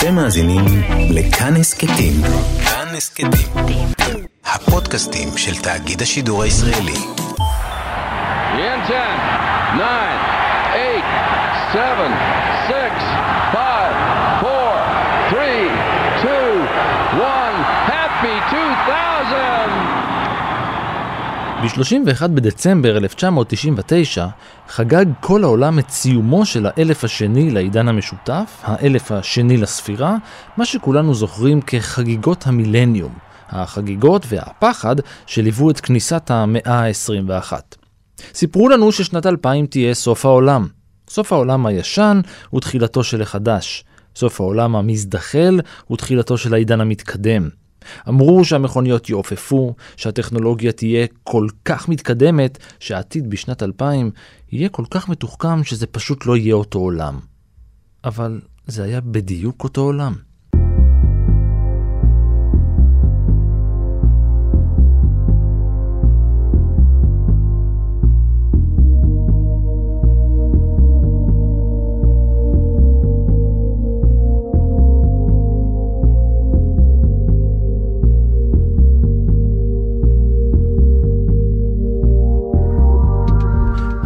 אתם מאזינים לכאן הסכתים. כאן הסכתים. הפודקאסטים של תאגיד השידור הישראלי. In 10, 9, 8, 7, 6, 5, 4, 3, 2, 1. Happy 2000! ב-31 בדצמבר 1999 חגג כל העולם את סיומו של האלף השני לעידן המשותף, האלף השני לספירה, מה שכולנו זוכרים כחגיגות המילניום, החגיגות והפחד שליוו את כניסת המאה ה-21. סיפרו לנו ששנת 2000 תהיה סוף העולם. סוף העולם הישן ותחילתו של החדש. סוף העולם המזדחל ותחילתו של העידן המתקדם. אמרו שהמכוניות יעופפו, שהטכנולוגיה תהיה כל כך מתקדמת, שהעתיד בשנת 2000 יהיה כל כך מתוחכם שזה פשוט לא יהיה אותו עולם. אבל זה היה בדיוק אותו עולם.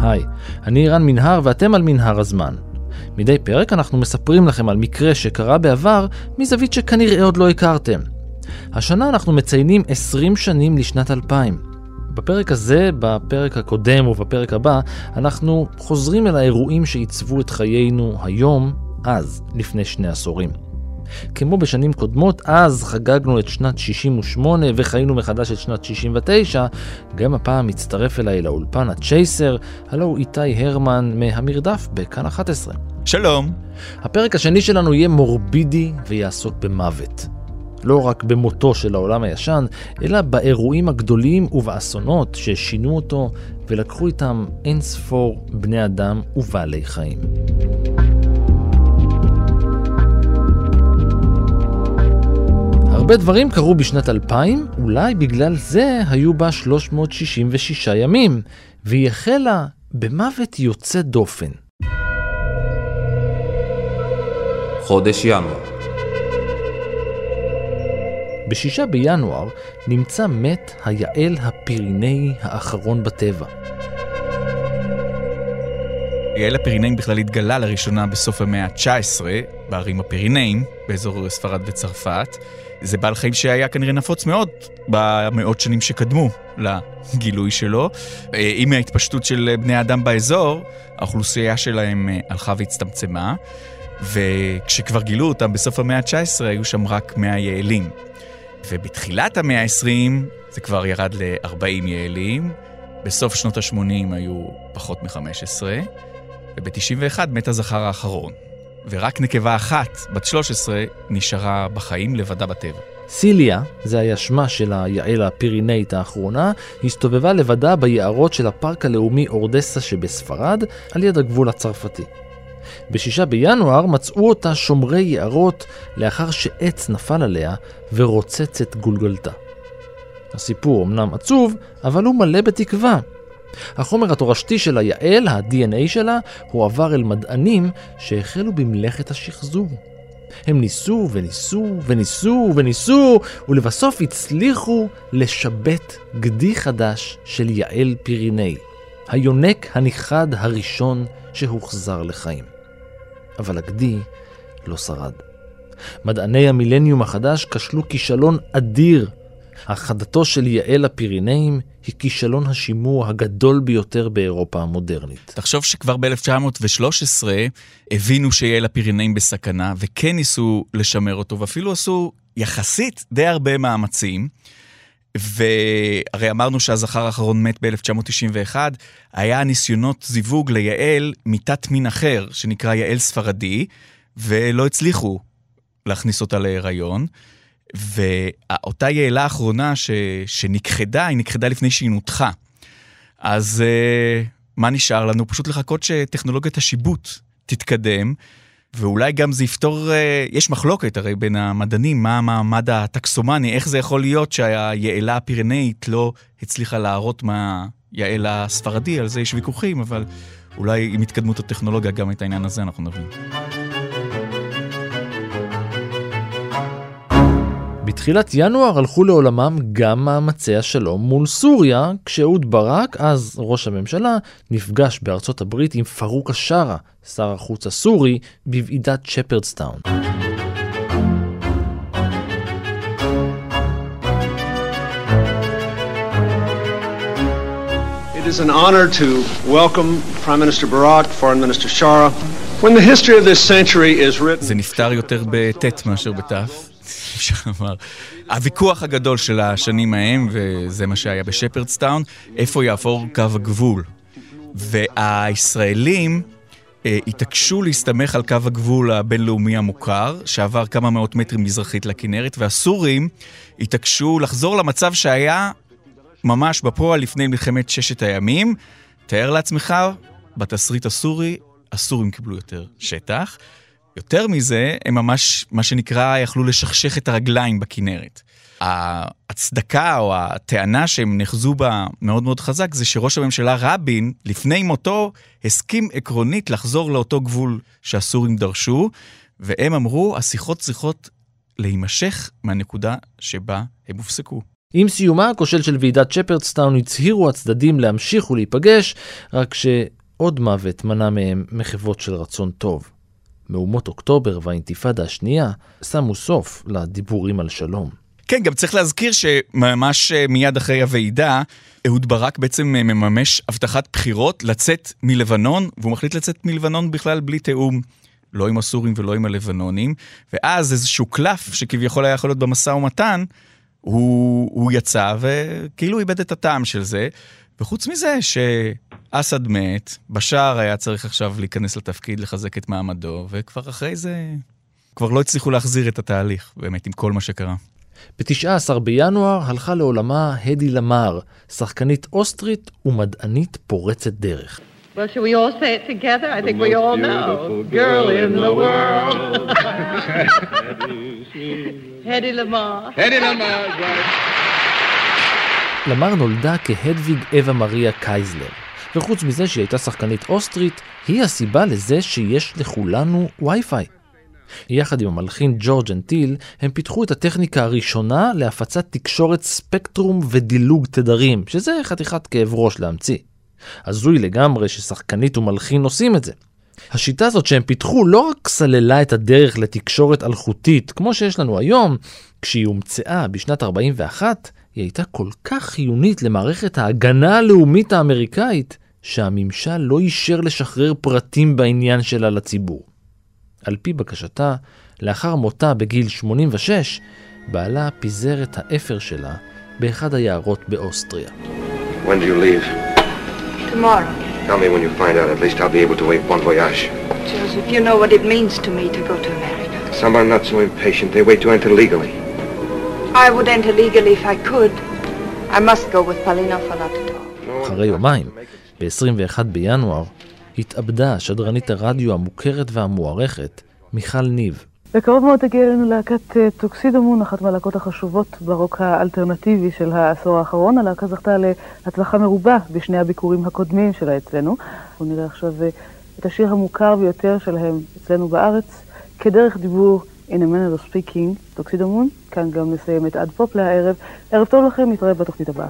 היי, אני רן מנהר ואתם על מנהר הזמן. מדי פרק אנחנו מספרים לכם על מקרה שקרה בעבר מזווית שכנראה עוד לא הכרתם. השנה אנחנו מציינים 20 שנים לשנת 2000. בפרק הזה, בפרק הקודם ובפרק הבא, אנחנו חוזרים אל האירועים שעיצבו את חיינו היום, אז, לפני שני עשורים. כמו בשנים קודמות, אז חגגנו את שנת 68 וחיינו מחדש את שנת 69, גם הפעם מצטרף אליי לאולפן הצ'ייסר, הלו הוא איתי הרמן מהמרדף בכאן 11. שלום. הפרק השני שלנו יהיה מורבידי ויעסוק במוות. לא רק במותו של העולם הישן, אלא באירועים הגדולים ובאסונות ששינו אותו ולקחו איתם אין ספור בני אדם ובעלי חיים. הרבה דברים קרו בשנת 2000, אולי בגלל זה היו בה 366 ימים, והיא החלה במוות יוצא דופן. חודש ינואר. בשישה בינואר נמצא מת היעל הפירינאי האחרון בטבע. יעל הפירינאים בכלל התגלה לראשונה בסוף המאה ה-19 בערים הפירינאים, באזור ספרד וצרפת. זה בעל חיים שהיה כנראה נפוץ מאוד במאות שנים שקדמו לגילוי שלו. אה, עם ההתפשטות של בני האדם באזור, האוכלוסייה שלהם אה, הלכה והצטמצמה, וכשכבר גילו אותם בסוף המאה ה-19 היו שם רק 100 יעלים. ובתחילת המאה ה-20 זה כבר ירד ל-40 יעלים, בסוף שנות ה-80 היו פחות מ-15, וב-91 מת הזכר האחרון. ורק נקבה אחת, בת 13, נשארה בחיים לבדה בטבע. סיליה, זה היה שמה של היעל הפירינאית האחרונה, הסתובבה לבדה ביערות של הפארק הלאומי אורדסה שבספרד, על יד הגבול הצרפתי. בשישה בינואר מצאו אותה שומרי יערות לאחר שעץ נפל עליה ורוצץ את גולגלתה. הסיפור אמנם עצוב, אבל הוא מלא בתקווה. החומר התורשתי של היעל, ה-DNA שלה, הועבר אל מדענים שהחלו במלאכת השחזור. הם ניסו וניסו וניסו וניסו, ולבסוף הצליחו לשבת גדי חדש של יעל פירינאי, היונק הנכחד הראשון שהוחזר לחיים. אבל הגדי לא שרד. מדעני המילניום החדש כשלו כישלון אדיר. הכחדתו של יעל הפירינאים היא כישלון השימור הגדול ביותר באירופה המודרנית. תחשוב שכבר ב-1913 הבינו שיעל הפירינאים בסכנה, וכן ניסו לשמר אותו, ואפילו עשו יחסית די הרבה מאמצים. והרי אמרנו שהזכר האחרון מת ב-1991, היה ניסיונות זיווג ליעל מתת מין אחר, שנקרא יעל ספרדי, ולא הצליחו להכניס אותה להיריון. ואותה יעלה האחרונה ש... שנכחדה, היא נכחדה לפני שהיא נותחה. אז uh, מה נשאר לנו? פשוט לחכות שטכנולוגיית השיבוט תתקדם, ואולי גם זה יפתור, uh, יש מחלוקת הרי בין המדענים, מה המעמד הטקסומני, איך זה יכול להיות שהיעלה הפירנאית לא הצליחה להראות מהיעל הספרדי, על זה יש ויכוחים, אבל אולי עם התקדמות הטכנולוגיה גם את העניין הזה אנחנו נבין. בתחילת ינואר הלכו לעולמם גם מאמצי השלום מול סוריה, כשאהוד ברק, אז ראש הממשלה, נפגש בארצות הברית עם פרוק א-שארה, שר החוץ הסורי, בוועידת שפרדסטאון. It is an honor to welcome Prime Minister Barak, Foreign Minister Shara. When the history of this century is written... זה נפתר יותר בט' מאשר בת', אפשר לומר. הוויכוח הגדול של השנים ההם, וזה מה שהיה בשפרדסטאון, איפה יעבור קו הגבול. והישראלים אה, התעקשו להסתמך על קו הגבול הבינלאומי המוכר, שעבר כמה מאות מטרים מזרחית לכנרת, והסורים התעקשו לחזור למצב שהיה ממש בפועל לפני מלחמת ששת הימים. תאר לעצמך, בתסריט הסורי, הסורים קיבלו יותר שטח. יותר מזה, הם ממש, מה שנקרא, יכלו לשכשך את הרגליים בכנרת. ההצדקה או הטענה שהם נחזו בה מאוד מאוד חזק, זה שראש הממשלה רבין, לפני מותו, הסכים עקרונית לחזור לאותו גבול שהסורים דרשו, והם אמרו, השיחות צריכות להימשך מהנקודה שבה הם הופסקו. עם סיומה הכושל של ועידת שפרדסטאון הצהירו הצדדים להמשיך ולהיפגש, רק שעוד מוות מנע מהם מחוות של רצון טוב. מהומות אוקטובר והאינתיפאדה השנייה שמו סוף לדיבורים על שלום. כן, גם צריך להזכיר שממש אה, מיד אחרי הוועידה, אהוד ברק בעצם אה, מממש הבטחת בחירות לצאת מלבנון, והוא מחליט לצאת מלבנון בכלל בלי תיאום. לא עם הסורים ולא עם הלבנונים, ואז איזשהו קלף שכביכול היה יכול להיות במשא ומתן, הוא, הוא יצא וכאילו איבד את הטעם של זה. וחוץ מזה שאסד מת, בשאר היה צריך עכשיו להיכנס לתפקיד, לחזק את מעמדו, וכבר אחרי זה, כבר לא הצליחו להחזיר את התהליך, באמת, עם כל מה שקרה. ב-19 בינואר הלכה לעולמה הדי למר, שחקנית אוסטרית ומדענית פורצת דרך. Well, should we all say it together? I think we all know. Girl in the world. Hedy Lamar. Hedy Lamar, right. למר נולדה כהדוויג אווה מריה קייזלר, וחוץ מזה שהיא הייתה שחקנית אוסטרית, היא הסיבה לזה שיש לכולנו וי-פיי. יחד עם המלחין ג'ורג' אנטיל, הם פיתחו את הטכניקה הראשונה להפצת תקשורת ספקטרום ודילוג תדרים, שזה חתיכת כאב ראש להמציא. הזוי לגמרי ששחקנית ומלחין עושים את זה. השיטה הזאת שהם פיתחו לא רק סללה את הדרך לתקשורת אלחוטית, כמו שיש לנו היום, כשהיא הומצאה בשנת 41, היא הייתה כל כך חיונית למערכת ההגנה הלאומית האמריקאית, שהממשל לא אישר לשחרר פרטים בעניין שלה לציבור. על פי בקשתה, לאחר מותה בגיל 86, בעלה פיזר את האפר שלה באחד היערות באוסטריה. When do you leave? Tomorrow. Tell me when you find out. At least I'll be able to wait bon voyage. Joseph, you know what it means to me to go to America. Some are not so impatient. They wait to enter legally. I would enter legally if I could. I must go with Paulina for not to talk. אחרי יומיים, ב-21 בינואר, התאבדה שדרנית הרדיו המוכרת והמוערכת, מיכל ניב. בקרוב מאוד תגיע אלינו להקת אה, Tuxedomoon, אחת מהלהקות החשובות ברוק האלטרנטיבי של העשור האחרון. הלהקה זכתה להצלחה מרובה בשני הביקורים הקודמים שלה אצלנו. בואו נראה עכשיו אה, את השיר המוכר ביותר שלהם אצלנו בארץ, כדרך דיבור In a manner of speaking, Tuxedomoon. כאן גם נסיים את עד פופ להערב. ערב טוב לכם, נתראה בתוכנית הבאה.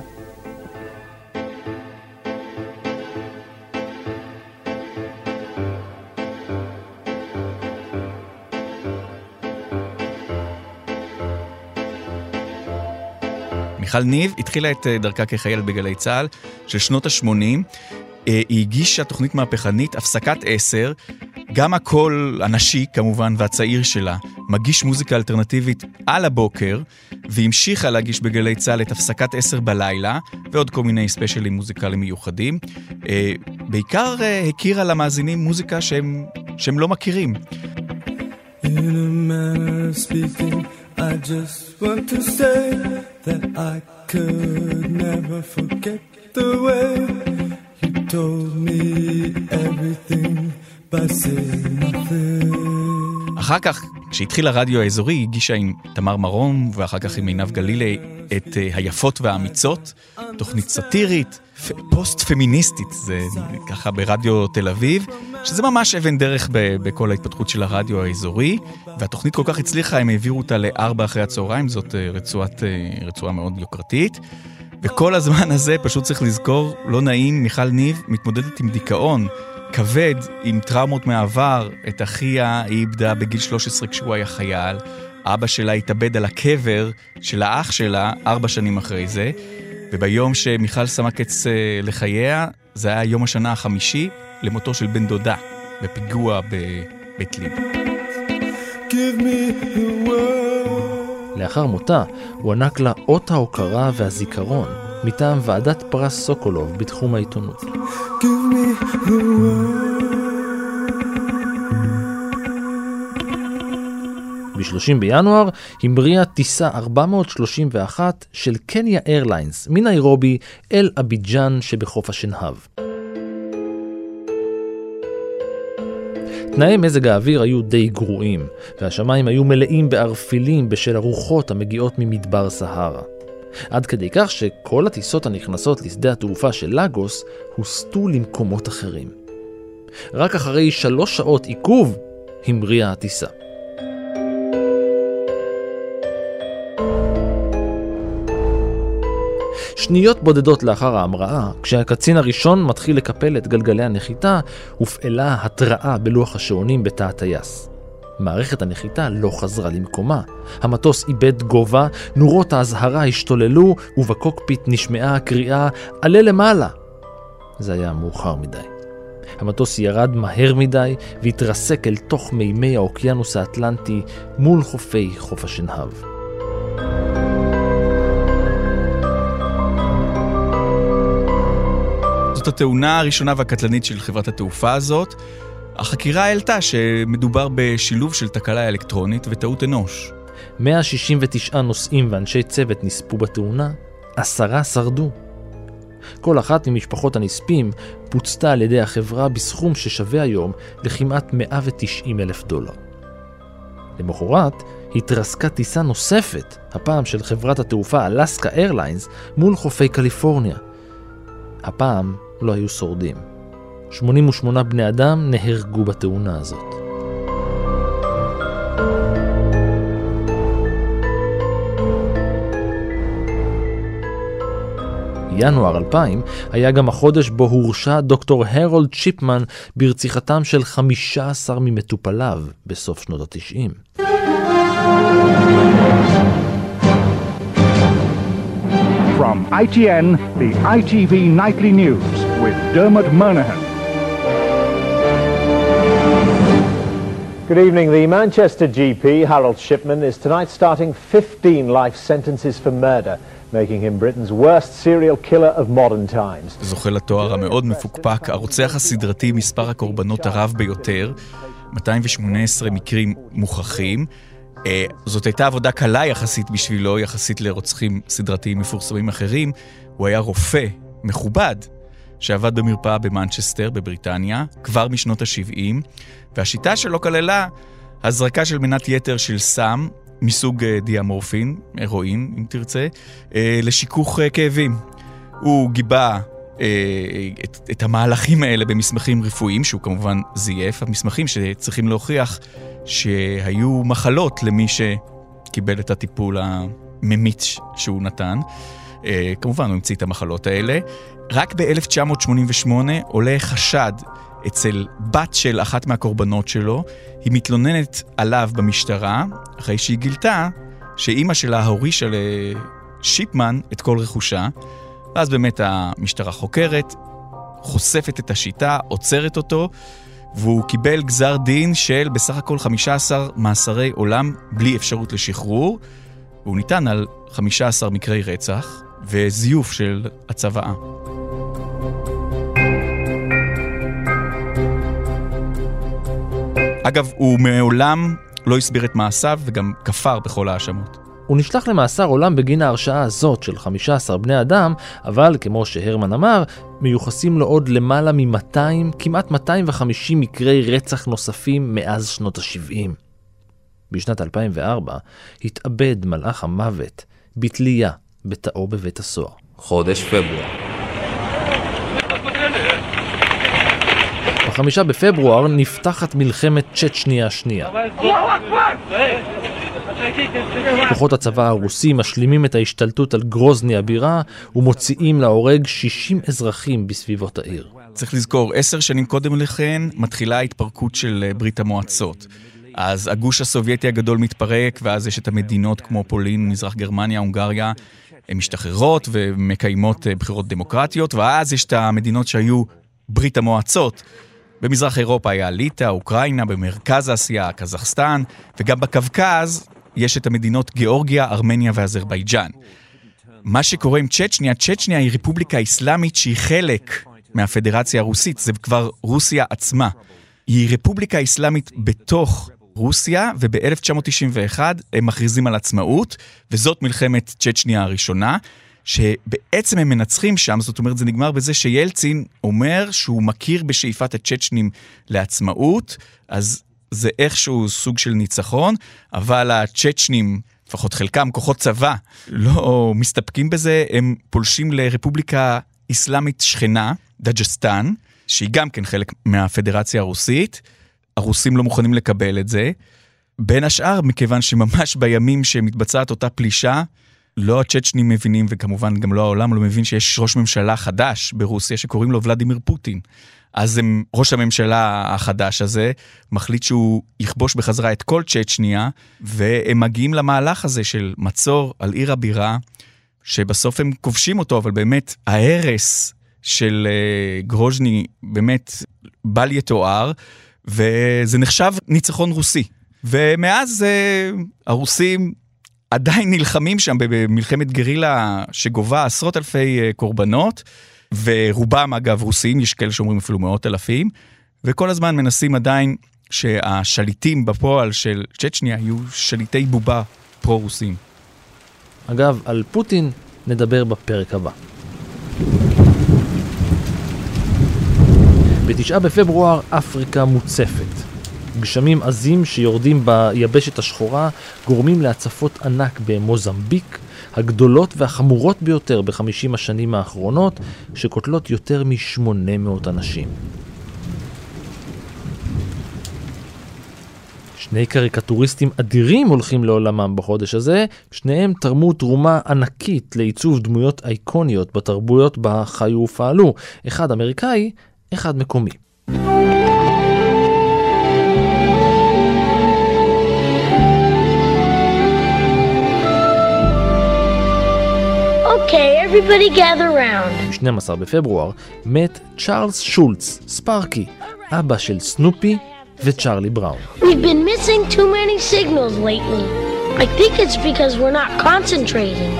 מיכל ניב התחילה את אה, דרכה כחייל בגלי צה"ל של שנות ה-80. היא הגישה תוכנית מהפכנית, הפסקת עשר, גם הקול הנשי כמובן והצעיר שלה מגיש מוזיקה אלטרנטיבית על הבוקר, והמשיכה להגיש בגלי צה"ל את הפסקת עשר בלילה, ועוד כל מיני ספיישלים מוזיקליים מיוחדים. אה, בעיקר אה, הכירה למאזינים מוזיקה שהם, שהם לא מכירים. In a I just want to say that I could never forget the way you told me everything. אחר כך, כשהתחיל הרדיו האזורי, היא הגישה עם תמר מרום, ואחר כך עם עינב גלילי, את אה, היפות והאמיצות, תוכנית סאטירית, פוסט-פמיניסטית, זה ככה ברדיו תל אביב, שזה ממש אבן דרך בכל ההתפתחות של הרדיו האזורי, והתוכנית כל כך הצליחה, הם העבירו אותה לארבע אחרי הצהריים, זאת אה, רצועת, אה, רצועה מאוד יוקרתית. וכל הזמן הזה, פשוט צריך לזכור, לא נעים, מיכל ניב מתמודדת עם דיכאון כבד, עם טראומות מהעבר. את אחיה היא איבדה בגיל 13 כשהוא היה חייל. אבא שלה התאבד על הקבר של האח שלה ארבע שנים אחרי זה. וביום שמיכל שמה קץ אה, לחייה, זה היה יום השנה החמישי למותו של בן דודה, בפיגוע בבית word. לאחר מותה הוענק לה אות ההוקרה והזיכרון מטעם ועדת פרס סוקולוב בתחום העיתונות. Give me the word. ב-30 בינואר המריאה טיסה 431 של קניה איירליינס מניירובי אל אביג'אן שבחוף השנהב. תנאי מזג האוויר היו די גרועים, והשמיים היו מלאים בערפילים בשל הרוחות המגיעות ממדבר סהרה. עד כדי כך שכל הטיסות הנכנסות לשדה התעופה של לגוס הוסטו למקומות אחרים. רק אחרי שלוש שעות עיכוב המריאה הטיסה. שניות בודדות לאחר ההמראה, כשהקצין הראשון מתחיל לקפל את גלגלי הנחיתה, הופעלה התראה בלוח השעונים בתא הטייס. מערכת הנחיתה לא חזרה למקומה. המטוס איבד גובה, נורות האזהרה השתוללו, ובקוקפיט נשמעה הקריאה "עלה למעלה". זה היה מאוחר מדי. המטוס ירד מהר מדי והתרסק אל תוך מימי האוקיינוס האטלנטי מול חופי חוף השנהב. זאת התאונה הראשונה והקטלנית של חברת התעופה הזאת. החקירה העלתה שמדובר בשילוב של תקלה אלקטרונית וטעות אנוש. 169 נוסעים ואנשי צוות נספו בתאונה, עשרה שרדו. כל אחת ממשפחות הנספים פוצתה על ידי החברה בסכום ששווה היום לכמעט 190 אלף דולר. למחרת התרסקה טיסה נוספת, הפעם של חברת התעופה אלסקה איירליינס, מול חופי קליפורניה. הפעם לא היו שורדים. 88 בני אדם נהרגו בתאונה הזאת. ינואר 2000 היה גם החודש בו הורשע דוקטור הרולד צ'יפמן ברציחתם של 15 ממטופליו בסוף שנות ה-90. From ITN, the ITV Nightly News with Dermot Murnahan. Good evening. The Manchester GP, Harold Shipman, is tonight starting 15 life sentences for murder, making him Britain's worst serial killer of modern times. זוכה לתואר המאוד מפוקפק, הרוצח הסדרתי מספר הקורבנות הרב ביותר, 218 מקרים מוכחים. אה, זאת הייתה עבודה קלה יחסית בשבילו, יחסית לרוצחים סדרתיים מפורסמים אחרים. הוא היה רופא מכובד, שעבד במרפאה במנצ'סטר בבריטניה, כבר משנות ה-70, והשיטה שלו כללה הזרקה של מנת יתר של סם, מסוג אה, דיאמורפין, הרואין אם תרצה, אה, לשיכוך אה, כאבים. הוא גיבה את, את המהלכים האלה במסמכים רפואיים, שהוא כמובן זייף, המסמכים שצריכים להוכיח שהיו מחלות למי שקיבל את הטיפול הממיץ שהוא נתן. אה, כמובן, הוא המציא את המחלות האלה. רק ב-1988 עולה חשד אצל בת של אחת מהקורבנות שלו, היא מתלוננת עליו במשטרה, אחרי שהיא גילתה שאימא שלה הורישה לשיפמן את כל רכושה, ואז באמת המשטרה חוקרת, חושפת את השיטה, עוצרת אותו, והוא קיבל גזר דין של בסך הכל 15 מאסרי עולם בלי אפשרות לשחרור, והוא ניתן על 15 מקרי רצח וזיוף של הצוואה. אגב, הוא מעולם לא הסביר את מעשיו וגם כפר בכל ההאשמות. הוא נשלח למאסר עולם בגין ההרשעה הזאת של 15 בני אדם, אבל כמו שהרמן אמר, מיוחסים לו עוד למעלה מ-200, כמעט 250 מקרי רצח נוספים מאז שנות ה-70. בשנת 2004, התאבד מלאך המוות בתלייה בתאו בבית הסוהר. חודש פברואר. בחמישה בפברואר נפתחת מלחמת צ'צ'ניה השנייה. כוחות הצבא הרוסי משלימים את ההשתלטות על גרוזני הבירה ומוציאים להורג 60 אזרחים בסביבות העיר. צריך לזכור, עשר שנים קודם לכן מתחילה ההתפרקות של אה, ברית המועצות. אז הגוש הסובייטי הגדול מתפרק, ואז יש את המדינות כמו פולין, מזרח גרמניה, הונגריה, הן משתחררות ומקיימות אה, בחירות דמוקרטיות, ואז יש את המדינות שהיו ברית המועצות. במזרח אירופה היה ליטא, אוקראינה, במרכז אסיה, קזחסטן, וגם בקווקז יש את המדינות גיאורגיה, ארמניה ואזרבייג'אן. מה שקורה עם צ'צ'ניה, צ'צ'ניה היא רפובליקה אסלאמית שהיא חלק מהפדרציה הרוסית, זה כבר רוסיה עצמה. היא רפובליקה אסלאמית בתוך רוסיה, וב-1991 הם מכריזים על עצמאות, וזאת מלחמת צ'צ'ניה הראשונה, שבעצם הם מנצחים שם, זאת אומרת, זה נגמר בזה שילצין אומר שהוא מכיר בשאיפת הצ'צ'נים לעצמאות, אז זה איכשהו סוג של ניצחון, אבל הצ'צ'נים, לפחות חלקם, כוחות צבא, לא מסתפקים בזה, הם פולשים לרפובליקה אסלאמית שכנה, דג'סטן, שהיא גם כן חלק מהפדרציה הרוסית. הרוסים לא מוכנים לקבל את זה. בין השאר, מכיוון שממש בימים שמתבצעת אותה פלישה, לא הצ'צ'נים מבינים, וכמובן גם לא העולם לא מבין שיש ראש ממשלה חדש ברוסיה שקוראים לו ולדימיר פוטין. אז הם, ראש הממשלה החדש הזה מחליט שהוא יכבוש בחזרה את כל צ'צ'ניה, והם מגיעים למהלך הזה של מצור על עיר הבירה, שבסוף הם כובשים אותו, אבל באמת ההרס של uh, גרוז'ני באמת בל יתואר, וזה נחשב ניצחון רוסי. ומאז uh, הרוסים עדיין נלחמים שם במלחמת גרילה שגובה עשרות אלפי uh, קורבנות. ורובם אגב רוסים, יש כאלה שאומרים אפילו מאות אלפים, וכל הזמן מנסים עדיין שהשליטים בפועל של צ'צ'ניה יהיו שליטי בובה פרו-רוסים. אגב, על פוטין נדבר בפרק הבא. בתשעה בפברואר אפריקה מוצפת. גשמים עזים שיורדים ביבשת השחורה גורמים להצפות ענק במוזמביק, הגדולות והחמורות ביותר בחמישים השנים האחרונות, שקוטלות יותר מ-800 אנשים. שני קריקטוריסטים אדירים הולכים לעולמם בחודש הזה, שניהם תרמו תרומה ענקית לעיצוב דמויות אייקוניות בתרבויות בה חיו ופעלו, אחד אמריקאי, אחד מקומי. Okay, everybody gather round. ב-12 בפברואר מת צ'ארלס שולץ, ספארקי, אבא של סנופי וצ'ארלי בראון. We've been missing too many signals lately. I think it's because we're not concentrating.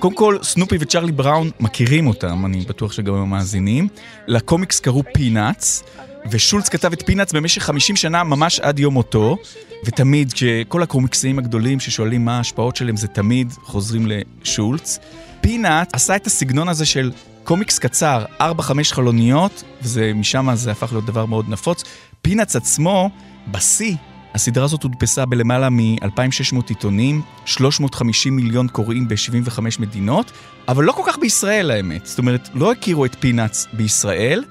קודם כל, סנופי וצ'ארלי בראון מכירים אותם, אני בטוח שגם הם מאזינים. לקומיקס קראו פינאץ, ושולץ כתב את פינאץ במשך 50 שנה, ממש עד יום מותו. ותמיד, כשכל הקומיקסאים הגדולים ששואלים מה ההשפעות שלהם, זה תמיד חוזרים לשולץ. Peanuts עשה את הסגנון הזה של קומיקס קצר, 4-5 חלוניות, ומשם זה הפך להיות דבר מאוד נפוץ. Peanuts עצמו, בשיא, הסדרה הזאת הודפסה בלמעלה מ-2,600 עיתונים, 350 מיליון קוראים ב-75 מדינות, אבל לא כל כך בישראל האמת. זאת אומרת, לא הכירו את Peanuts בישראל,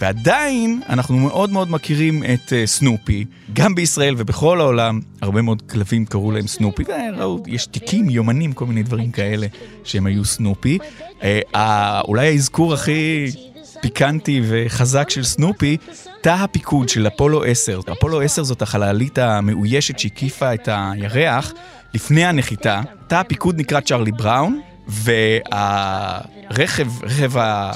ועדיין אנחנו מאוד מאוד מכירים את uh, סנופי, גם בישראל ובכל העולם, הרבה מאוד כלבים קראו להם סנופי, וראו, יש תיקים, יומנים, כל מיני דברים כאלה שהם היו סנופי. Uh, אולי האזכור הכי פיקנטי וחזק של סנופי, תא הפיקוד של אפולו 10. אפולו 10 זאת החללית המאוישת שהקיפה את הירח לפני הנחיתה. תא הפיקוד נקרא צ'רלי בראון, והרכב, רכב ה...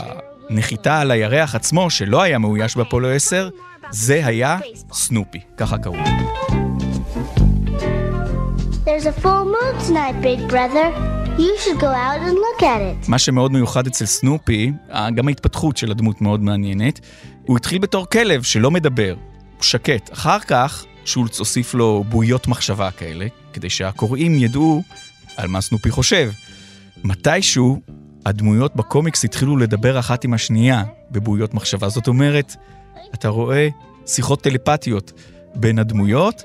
נחיתה על הירח עצמו, שלא היה מאויש באפולו 10, זה היה סנופי, ככה קראו. מה שמאוד מיוחד אצל סנופי, גם ההתפתחות של הדמות מאוד מעניינת, הוא התחיל בתור כלב שלא מדבר, הוא שקט. אחר כך שולץ הוסיף לו בועיות מחשבה כאלה, כדי שהקוראים ידעו על מה סנופי חושב. מתישהו הדמויות בקומיקס התחילו לדבר אחת עם השנייה בבועיות מחשבה. זאת אומרת, אתה רואה שיחות טלפתיות בין הדמויות,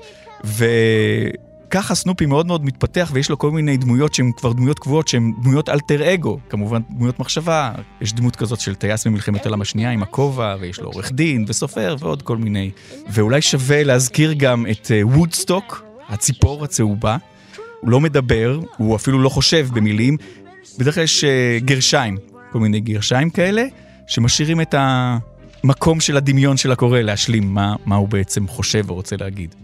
ככה סנופי מאוד מאוד מתפתח ויש לו כל מיני דמויות שהן כבר דמויות קבועות שהן דמויות אלטר אגו, כמובן דמויות מחשבה. יש דמות כזאת של טייס במלחמת העולם השנייה עם הכובע, ויש לו עורך דין וסופר ועוד כל מיני. ואולי שווה להזכיר גם את וודסטוק, uh, הציפור הצהובה. הוא לא מדבר, הוא אפילו לא חושב במילים. בדרך כלל יש uh, גרשיים, כל מיני גרשיים כאלה, שמשאירים את המקום של הדמיון של הקורא להשלים מה, מה הוא בעצם חושב ורוצה להגיד.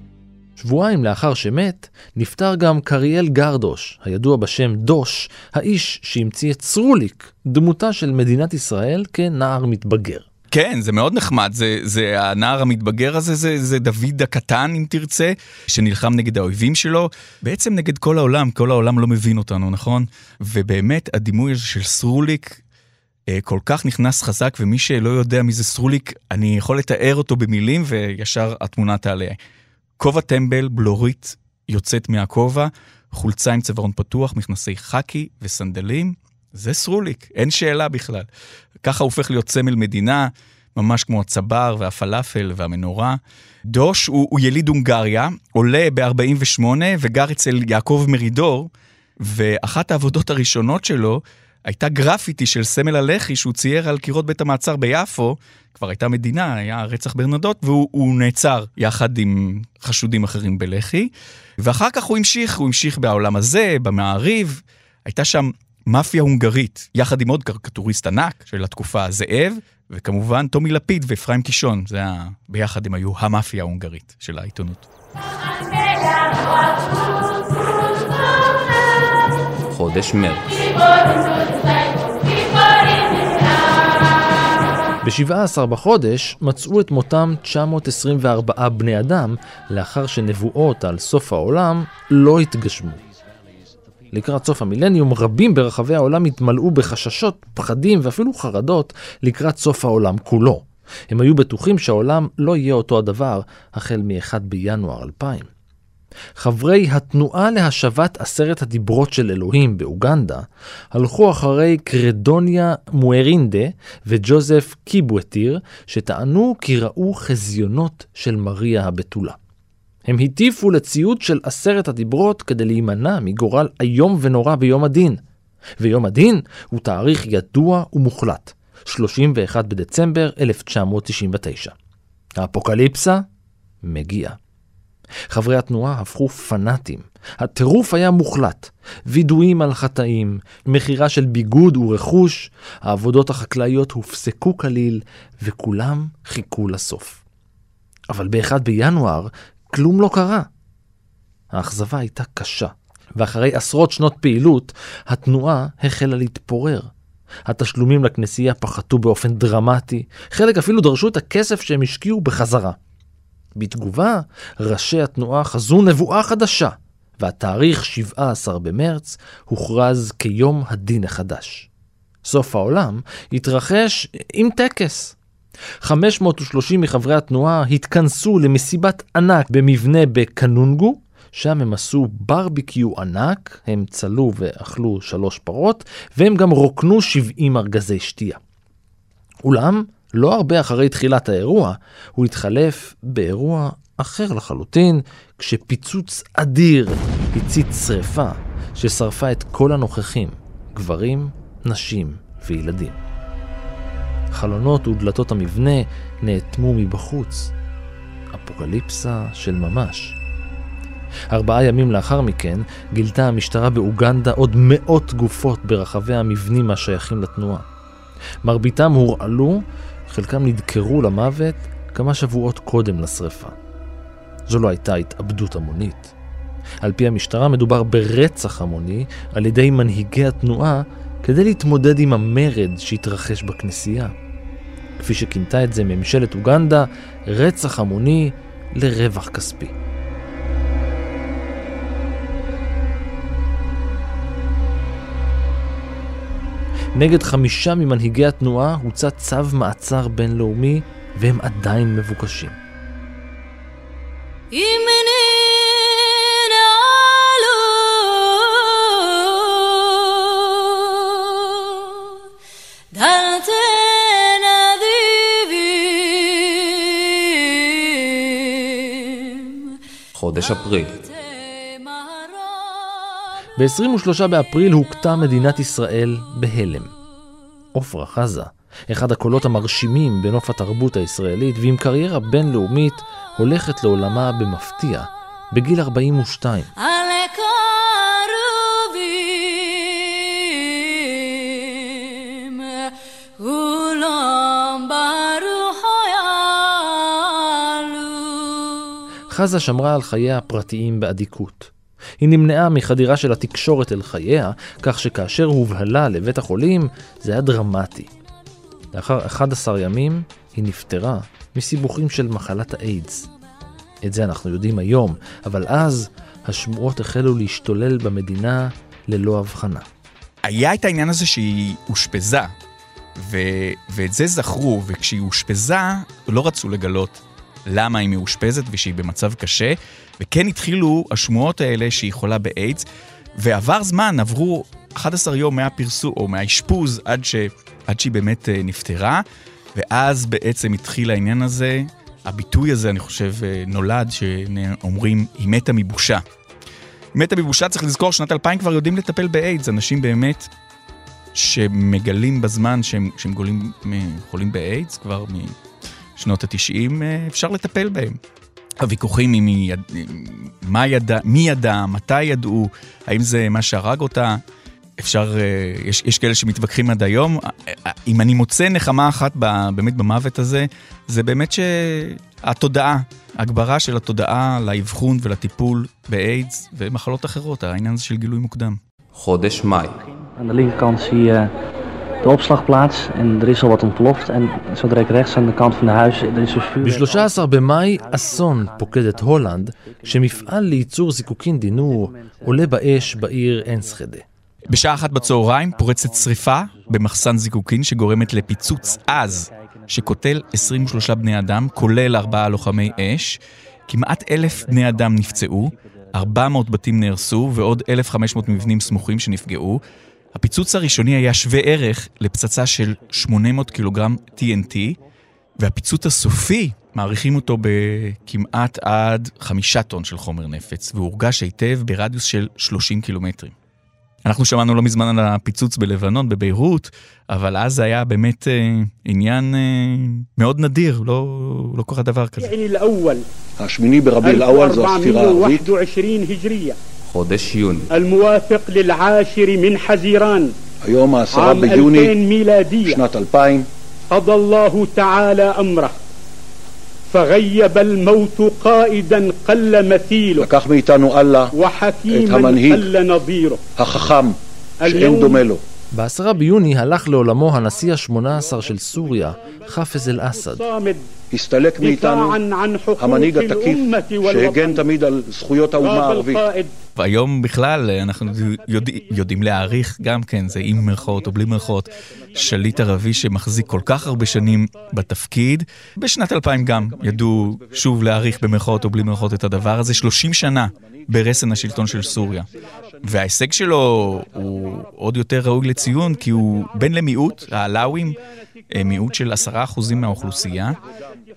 שבועיים לאחר שמת, נפטר גם קריאל גרדוש, הידוע בשם דוש, האיש שהמציא את סרוליק, דמותה של מדינת ישראל כנער מתבגר. כן, זה מאוד נחמד, זה, זה הנער המתבגר הזה, זה, זה דוד הקטן, אם תרצה, שנלחם נגד האויבים שלו, בעצם נגד כל העולם, כל העולם לא מבין אותנו, נכון? ובאמת, הדימוי הזה של סרוליק אה, כל כך נכנס חזק, ומי שלא יודע מי זה סרוליק, אני יכול לתאר אותו במילים, וישר התמונה תעלה. כובע טמבל, בלורית יוצאת מהכובע, חולצה עם צווארון פתוח, מכנסי חאקי וסנדלים, זה סרוליק, אין שאלה בכלל. ככה הופך להיות סמל מדינה, ממש כמו הצבר והפלאפל והמנורה. דוש הוא, הוא יליד הונגריה, עולה ב-48 וגר אצל יעקב מרידור, ואחת העבודות הראשונות שלו הייתה גרפיטי של סמל הלח"י שהוא צייר על קירות בית המעצר ביפו, כבר הייתה מדינה, היה רצח ברנדות, והוא נעצר יחד עם חשודים אחרים בלח"י. ואחר כך הוא המשיך, הוא המשיך בעולם הזה, במעריב. הייתה שם מאפיה הונגרית, יחד עם עוד קרקטוריסט ענק של התקופה, זאב, וכמובן טומי לפיד ואפרים קישון, זה היה, ביחד הם היו המאפיה ההונגרית של העיתונות. חודש מרץ. ב-17 בחודש מצאו את מותם 924 בני אדם לאחר שנבואות על סוף העולם לא התגשמו. לקראת סוף המילניום רבים ברחבי העולם התמלאו בחששות, פחדים ואפילו חרדות לקראת סוף העולם כולו. הם היו בטוחים שהעולם לא יהיה אותו הדבר החל מ-1 בינואר 2000. חברי התנועה להשבת עשרת הדיברות של אלוהים באוגנדה הלכו אחרי קרדוניה מוארינדה וג'וזף קיבואטיר שטענו כי ראו חזיונות של מריה הבתולה. הם הטיפו לציוד של עשרת הדיברות כדי להימנע מגורל איום ונורא ביום הדין. ויום הדין הוא תאריך ידוע ומוחלט, 31 בדצמבר 1999. האפוקליפסה מגיעה. חברי התנועה הפכו פנאטים. הטירוף היה מוחלט. וידויים על חטאים, מכירה של ביגוד ורכוש, העבודות החקלאיות הופסקו כליל, וכולם חיכו לסוף. אבל ב-1 בינואר כלום לא קרה. האכזבה הייתה קשה, ואחרי עשרות שנות פעילות, התנועה החלה להתפורר. התשלומים לכנסייה פחתו באופן דרמטי, חלק אפילו דרשו את הכסף שהם השקיעו בחזרה. בתגובה, ראשי התנועה חזו נבואה חדשה, והתאריך 17 במרץ הוכרז כיום הדין החדש. סוף העולם התרחש עם טקס. 530 מחברי התנועה התכנסו למסיבת ענק במבנה בקנונגו, שם הם עשו ברביקיו ענק, הם צלו ואכלו שלוש פרות, והם גם רוקנו 70 ארגזי שתייה. אולם, לא הרבה אחרי תחילת האירוע, הוא התחלף באירוע אחר לחלוטין, כשפיצוץ אדיר הצית שרפה ששרפה את כל הנוכחים, גברים, נשים וילדים. חלונות ודלתות המבנה נאטמו מבחוץ. אפוקליפסה של ממש. ארבעה ימים לאחר מכן גילתה המשטרה באוגנדה עוד מאות גופות ברחבי המבנים השייכים לתנועה. מרביתם הורעלו חלקם נדקרו למוות כמה שבועות קודם לשרפה. זו לא הייתה התאבדות המונית. על פי המשטרה מדובר ברצח המוני על ידי מנהיגי התנועה כדי להתמודד עם המרד שהתרחש בכנסייה. כפי שכינתה את זה ממשלת אוגנדה, רצח המוני לרווח כספי. נגד חמישה ממנהיגי התנועה הוצא צו מעצר בינלאומי והם עדיין מבוקשים. חודש אפריל ב-23 באפריל הוכתה מדינת ישראל בהלם. עפרה חזה, אחד הקולות המרשימים בנוף התרבות הישראלית ועם קריירה בינלאומית, הולכת לעולמה במפתיע, בגיל 42. חזה שמרה על חייה הפרטיים באדיקות. היא נמנעה מחדירה של התקשורת אל חייה, כך שכאשר הובהלה לבית החולים, זה היה דרמטי. לאחר 11 ימים היא נפטרה מסיבוכים של מחלת האיידס. את זה אנחנו יודעים היום, אבל אז השמועות החלו להשתולל במדינה ללא הבחנה. היה את העניין הזה שהיא אושפזה, ו... ואת זה זכרו, וכשהיא אושפזה, לא רצו לגלות למה היא מאושפזת ושהיא במצב קשה, וכן התחילו השמועות האלה שהיא חולה באיידס, ועבר זמן, עברו 11 יום מהפרסום, או מהאשפוז, עד, ש... עד שהיא באמת אה, נפטרה, ואז בעצם התחיל העניין הזה, הביטוי הזה, אני חושב, אה, נולד, שאומרים, היא מתה מבושה. היא מתה מבושה, צריך לזכור, שנת 2000 כבר יודעים לטפל באיידס, אנשים באמת שמגלים בזמן שהם, שהם גולים, חולים באיידס, כבר משנות ה-90, אה, אפשר לטפל בהם. הוויכוחים עם מי, יד... מה ידע, מי ידע, מתי ידעו, האם זה מה שהרג אותה, אפשר, אה, יש, יש כאלה שמתווכחים עד היום. אם אני מוצא נחמה אחת באמת במוות הזה, זה באמת שהתודעה, הגברה של התודעה לאבחון ולטיפול באיידס ומחלות אחרות, העניין הזה של גילוי מוקדם. חודש מאי. De opslagplaats en er is al wat ontploft. En zo direct rechts aan de kant van de huis, er is een vuur. ב-13 במאי אסון פוקד את הולנד, כשמפעל לייצור זיקוקין דינור עולה באש בעיר אנסחדה. בשעה אחת בצהריים פורצת שריפה במחסן זיקוקין שגורמת לפיצוץ עז שקוטל 23 בני אדם, כולל ארבעה לוחמי אש. כמעט אלף בני אדם נפצעו, 400 בתים נהרסו ועוד 1,500 מבנים סמוכים שנפגעו. הפיצוץ הראשוני היה שווה ערך לפצצה של 800 קילוגרם TNT, והפיצוץ הסופי, מעריכים אותו בכמעט עד חמישה טון של חומר נפץ, והוא הורגש היטב ברדיוס של 30 קילומטרים. אנחנו שמענו לא מזמן על הפיצוץ בלבנון, בביירות, אבל אז זה היה באמת אה, עניין אה, מאוד נדיר, לא, לא קרה דבר כזה. השמיני ברביע אל-אוול זו הספירה הערבית. خودشيون الموافق للعاشر من حزيران. يوم 7 بيوني ميلادية. شنات الباين. قضى الله تعالى أمره. فغيب الموت قائدا قل مثيله. وحكيما قل نظيره. اليوم ב-10 ביוני הלך לעולמו הנשיא ה-18 של סוריה, חאפז אל-אסד. הסתלק מאיתנו המנהיג התקיף שהגן תמיד על זכויות האומה הערבית. והיום בכלל אה, אנחנו יודע, יודעים להעריך גם כן, זה עם מירכאות או בלי מירכאות, שליט ערבי שמחזיק כל כך הרבה שנים בתפקיד. בשנת 2000 גם ידעו שוב להעריך במירכאות או בלי מירכאות את הדבר הזה, 30 שנה ברסן השלטון של סוריה. וההישג שלו הוא עוד יותר ראוי לציון, כי הוא בן למיעוט, העלאווים, מיעוט של עשרה אחוזים מהאוכלוסייה,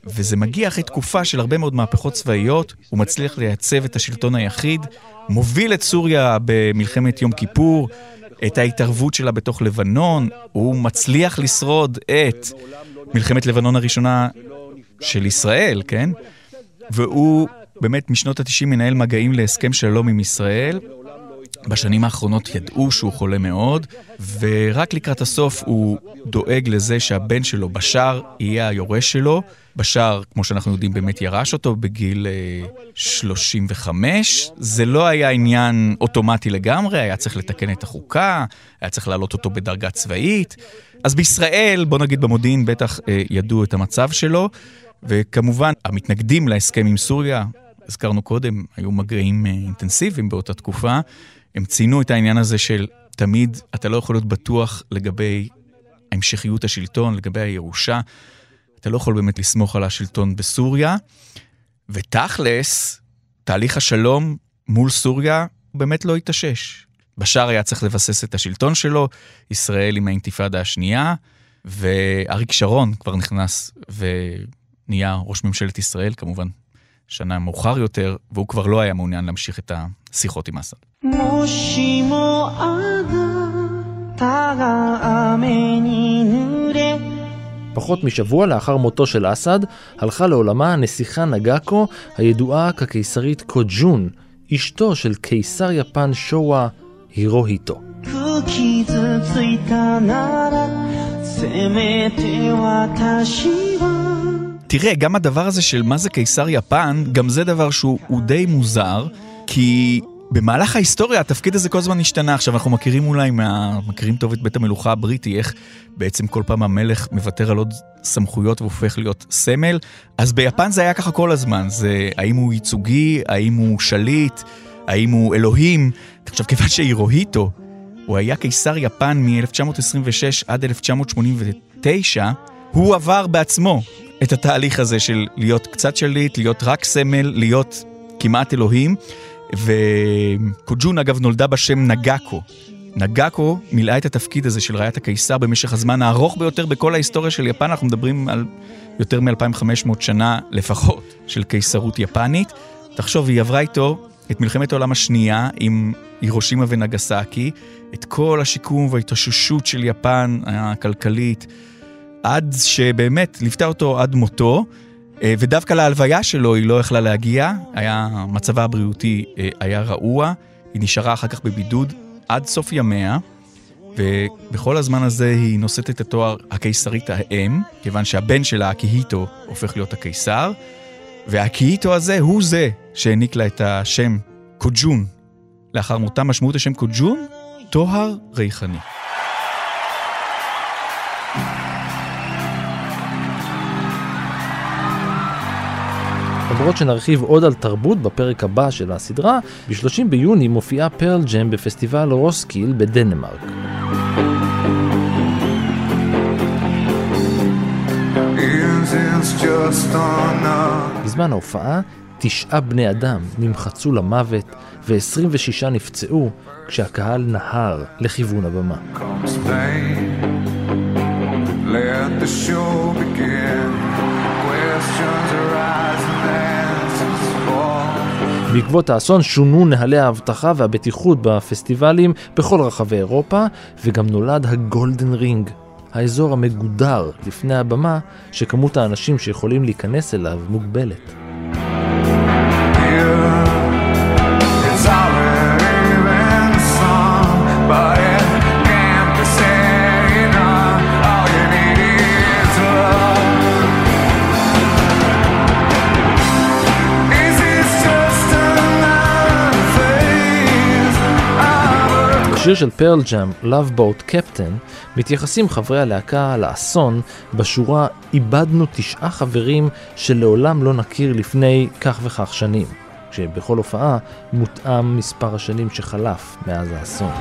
וזה מגיע אחרי תקופה של הרבה מאוד מהפכות צבאיות, הוא מצליח לייצב את השלטון היחיד, מוביל את סוריה במלחמת יום כיפור, את ההתערבות שלה בתוך לבנון, הוא מצליח לשרוד את מלחמת לבנון הראשונה של ישראל, כן? והוא באמת משנות ה-90 מנהל מגעים להסכם שלום עם ישראל. בשנים האחרונות ידעו שהוא חולה מאוד, ורק לקראת הסוף הוא דואג לזה שהבן שלו, בשאר, יהיה היורש שלו. בשאר, כמו שאנחנו יודעים, באמת ירש אותו בגיל אה, 35. זה לא היה עניין אוטומטי לגמרי, היה צריך לתקן את החוקה, היה צריך להעלות אותו בדרגה צבאית. אז בישראל, בוא נגיד במודיעין, בטח אה, ידעו את המצב שלו, וכמובן, המתנגדים להסכם עם סוריה, הזכרנו קודם, היו מגעים אה, אינטנסיביים באותה תקופה, הם ציינו את העניין הזה של תמיד אתה לא יכול להיות בטוח לגבי המשכיות השלטון, לגבי הירושה. אתה לא יכול באמת לסמוך על השלטון בסוריה. ותכלס, תהליך השלום מול סוריה באמת לא התאושש. בשאר היה צריך לבסס את השלטון שלו, ישראל עם האינתיפאדה השנייה, ואריק שרון כבר נכנס ונהיה ראש ממשלת ישראל, כמובן שנה מאוחר יותר, והוא כבר לא היה מעוניין להמשיך את השיחות עם אסד. פחות משבוע לאחר מותו של אסד, הלכה לעולמה הנסיכה נגאקו, הידועה כקיסרית קוג'ון, אשתו של קיסר יפן שואה הירוהיטו. תראה, גם הדבר הזה של מה זה קיסר יפן, גם זה דבר שהוא די מוזר, כי במהלך ההיסטוריה התפקיד הזה כל הזמן השתנה. עכשיו אנחנו מכירים אולי, מה... מכירים טוב את בית המלוכה הבריטי, איך בעצם כל פעם המלך מוותר על עוד סמכויות והופך להיות סמל. אז ביפן זה היה ככה כל הזמן, זה האם הוא ייצוגי, האם הוא שליט, האם הוא אלוהים. עכשיו, כיוון שהירוהיטו, הוא היה קיסר יפן מ-1926 עד 1989, הוא עבר בעצמו את התהליך הזה של להיות קצת שליט, להיות רק סמל, להיות כמעט אלוהים. וקוג'ון אגב נולדה בשם נגאקו. נגאקו מילאה את התפקיד הזה של רעיית הקיסר במשך הזמן הארוך ביותר בכל ההיסטוריה של יפן, אנחנו מדברים על יותר מ-2500 שנה לפחות של קיסרות יפנית. תחשוב, היא עברה איתו את מלחמת העולם השנייה עם הירושימה ונגסקי, את כל השיקום וההתאוששות של יפן הכלכלית, עד שבאמת ליוותה אותו עד מותו. אה, ודווקא להלוויה שלו היא לא יכלה להגיע, היה, מצבה הבריאותי אה, היה רעוע, היא נשארה אחר כך בבידוד עד סוף ימיה, ובכל הזמן הזה היא נושאת את התואר הקיסרית האם, כיוון שהבן שלה, אקיהיטו, הופך להיות הקיסר, והאקיהיטו הזה הוא זה שהעניק לה את השם קוג'ון. לאחר מותה משמעות השם קוג'ון, טוהר ריחני. למרות שנרחיב עוד על תרבות בפרק הבא של הסדרה, ב-30 ביוני מופיעה פרל ג'ם בפסטיבל רוסקיל בדנמרק. בזמן ההופעה, תשעה בני אדם נמחצו למוות ו-26 נפצעו כשהקהל נהר לכיוון הבמה. Let the show begin. בעקבות האסון שונו נהלי האבטחה והבטיחות בפסטיבלים בכל רחבי אירופה, וגם נולד הגולדן רינג, האזור המגודר לפני הבמה, שכמות האנשים שיכולים להיכנס אליו מוגבלת. בשיר של פרל ג'אם, Love Boat Captain, מתייחסים חברי הלהקה לאסון בשורה איבדנו תשעה חברים שלעולם לא נכיר לפני כך וכך שנים, כשבכל הופעה מותאם מספר השנים שחלף מאז האסון.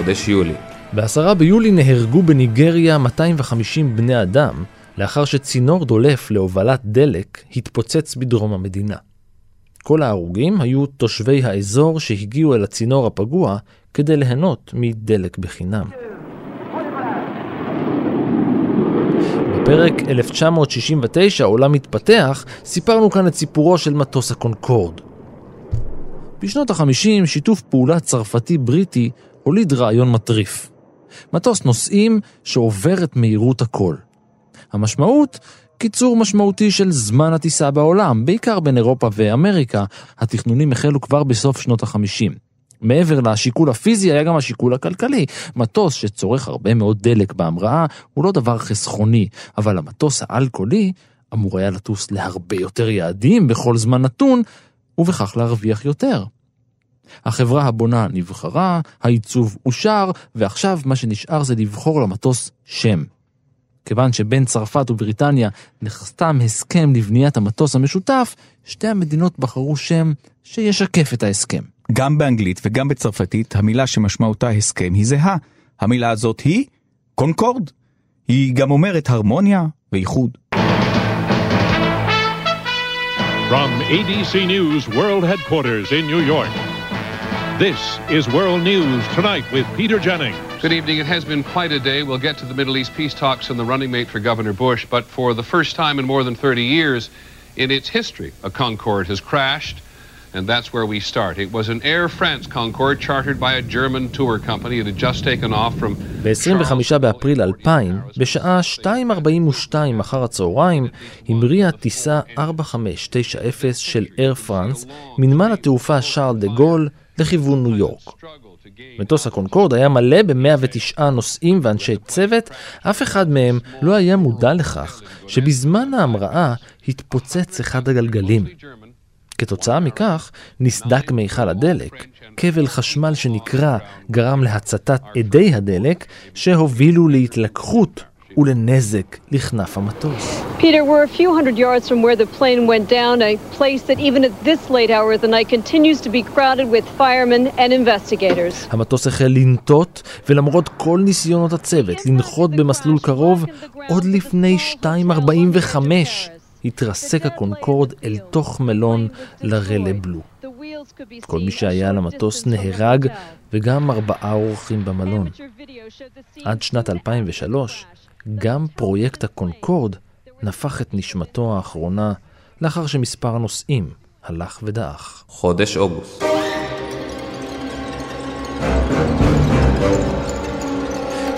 חודש יולי. ב-10 ביולי נהרגו בניגריה 250 בני אדם, לאחר שצינור דולף להובלת דלק התפוצץ בדרום המדינה. כל ההרוגים היו תושבי האזור שהגיעו אל הצינור הפגוע כדי ליהנות מדלק בחינם. בפרק 1969, עולם מתפתח, סיפרנו כאן את סיפורו של מטוס הקונקורד. בשנות ה-50, שיתוף פעולה צרפתי-בריטי הוליד רעיון מטריף. מטוס נוסעים שעובר את מהירות הכל. המשמעות, קיצור משמעותי של זמן הטיסה בעולם, בעיקר בין אירופה ואמריקה. התכנונים החלו כבר בסוף שנות ה-50. מעבר לשיקול הפיזי היה גם השיקול הכלכלי. מטוס שצורך הרבה מאוד דלק בהמראה הוא לא דבר חסכוני, אבל המטוס האלכוהולי אמור היה לטוס להרבה יותר יעדים בכל זמן נתון, ובכך להרוויח יותר. החברה הבונה נבחרה, העיצוב אושר, ועכשיו מה שנשאר זה לבחור למטוס שם. כיוון שבין צרפת ובריטניה נחתם הסכם לבניית המטוס המשותף, שתי המדינות בחרו שם שישקף את ההסכם. גם באנגלית וגם בצרפתית המילה שמשמעותה הסכם היא זהה. המילה הזאת היא קונקורד. היא גם אומרת הרמוניה ואיחוד. From ADC News World Headquarters in New York, this is World News Tonight with Peter Jennings. Good evening. It has been quite a day. We'll get to the Middle East peace talks and the running mate for Governor Bush, but for the first time in more than 30 years in its history, a Concorde has crashed. And that's where we start. It was an Air France Concorde chartered by a German tour company. It had just taken off from... ב-25 באפריל 2000, בשעה 2.42 אחר הצהריים, המריאה טיסה 4590 של אייר פרנס מנמל התעופה שרל דה גול לכיוון ניו יורק. מטוס הקונקורד היה מלא ב-109 נוסעים ואנשי צוות, אף אחד מהם לא היה מודע לכך שבזמן ההמראה התפוצץ אחד הגלגלים. כתוצאה מכך, נסדק מיכל הדלק. כבל חשמל שנקרע גרם להצתת אדי הדלק, שהובילו להתלקחות ולנזק לכנף המטוס. Peter, we're a few hundred yards from where the plane went down, a place that even at this late hour of the night continues to be crowded with firemen and investigators. המטוס החל לנטות, ולמרות כל ניסיונות הצוות לנחות במסלול קרוב, עוד לפני 2.45 התרסק הקונקורד אל תוך מלון לרלה בלו. כל מי שהיה על המטוס נהרג, וגם ארבעה אורחים במלון. עד שנת 2003, גם פרויקט הקונקורד נפח את נשמתו האחרונה, לאחר שמספר הנוסעים הלך ודעך. חודש אוגוסט.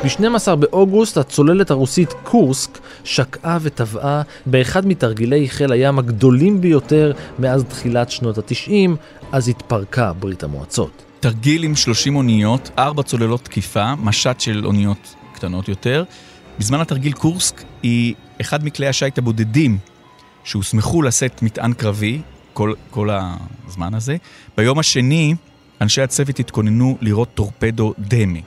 ב-12 באוגוסט הצוללת הרוסית קורסק שקעה וטבעה באחד מתרגילי חיל הים הגדולים ביותר מאז תחילת שנות ה-90, אז התפרקה ברית המועצות. תרגיל עם 30 אוניות, 4 צוללות תקיפה, משט של אוניות קטנות יותר. בזמן התרגיל קורסק היא אחד מכלי השיט הבודדים שהוסמכו לשאת מטען קרבי כל, כל הזמן הזה. ביום השני אנשי הצוות התכוננו לראות טורפדו דמי.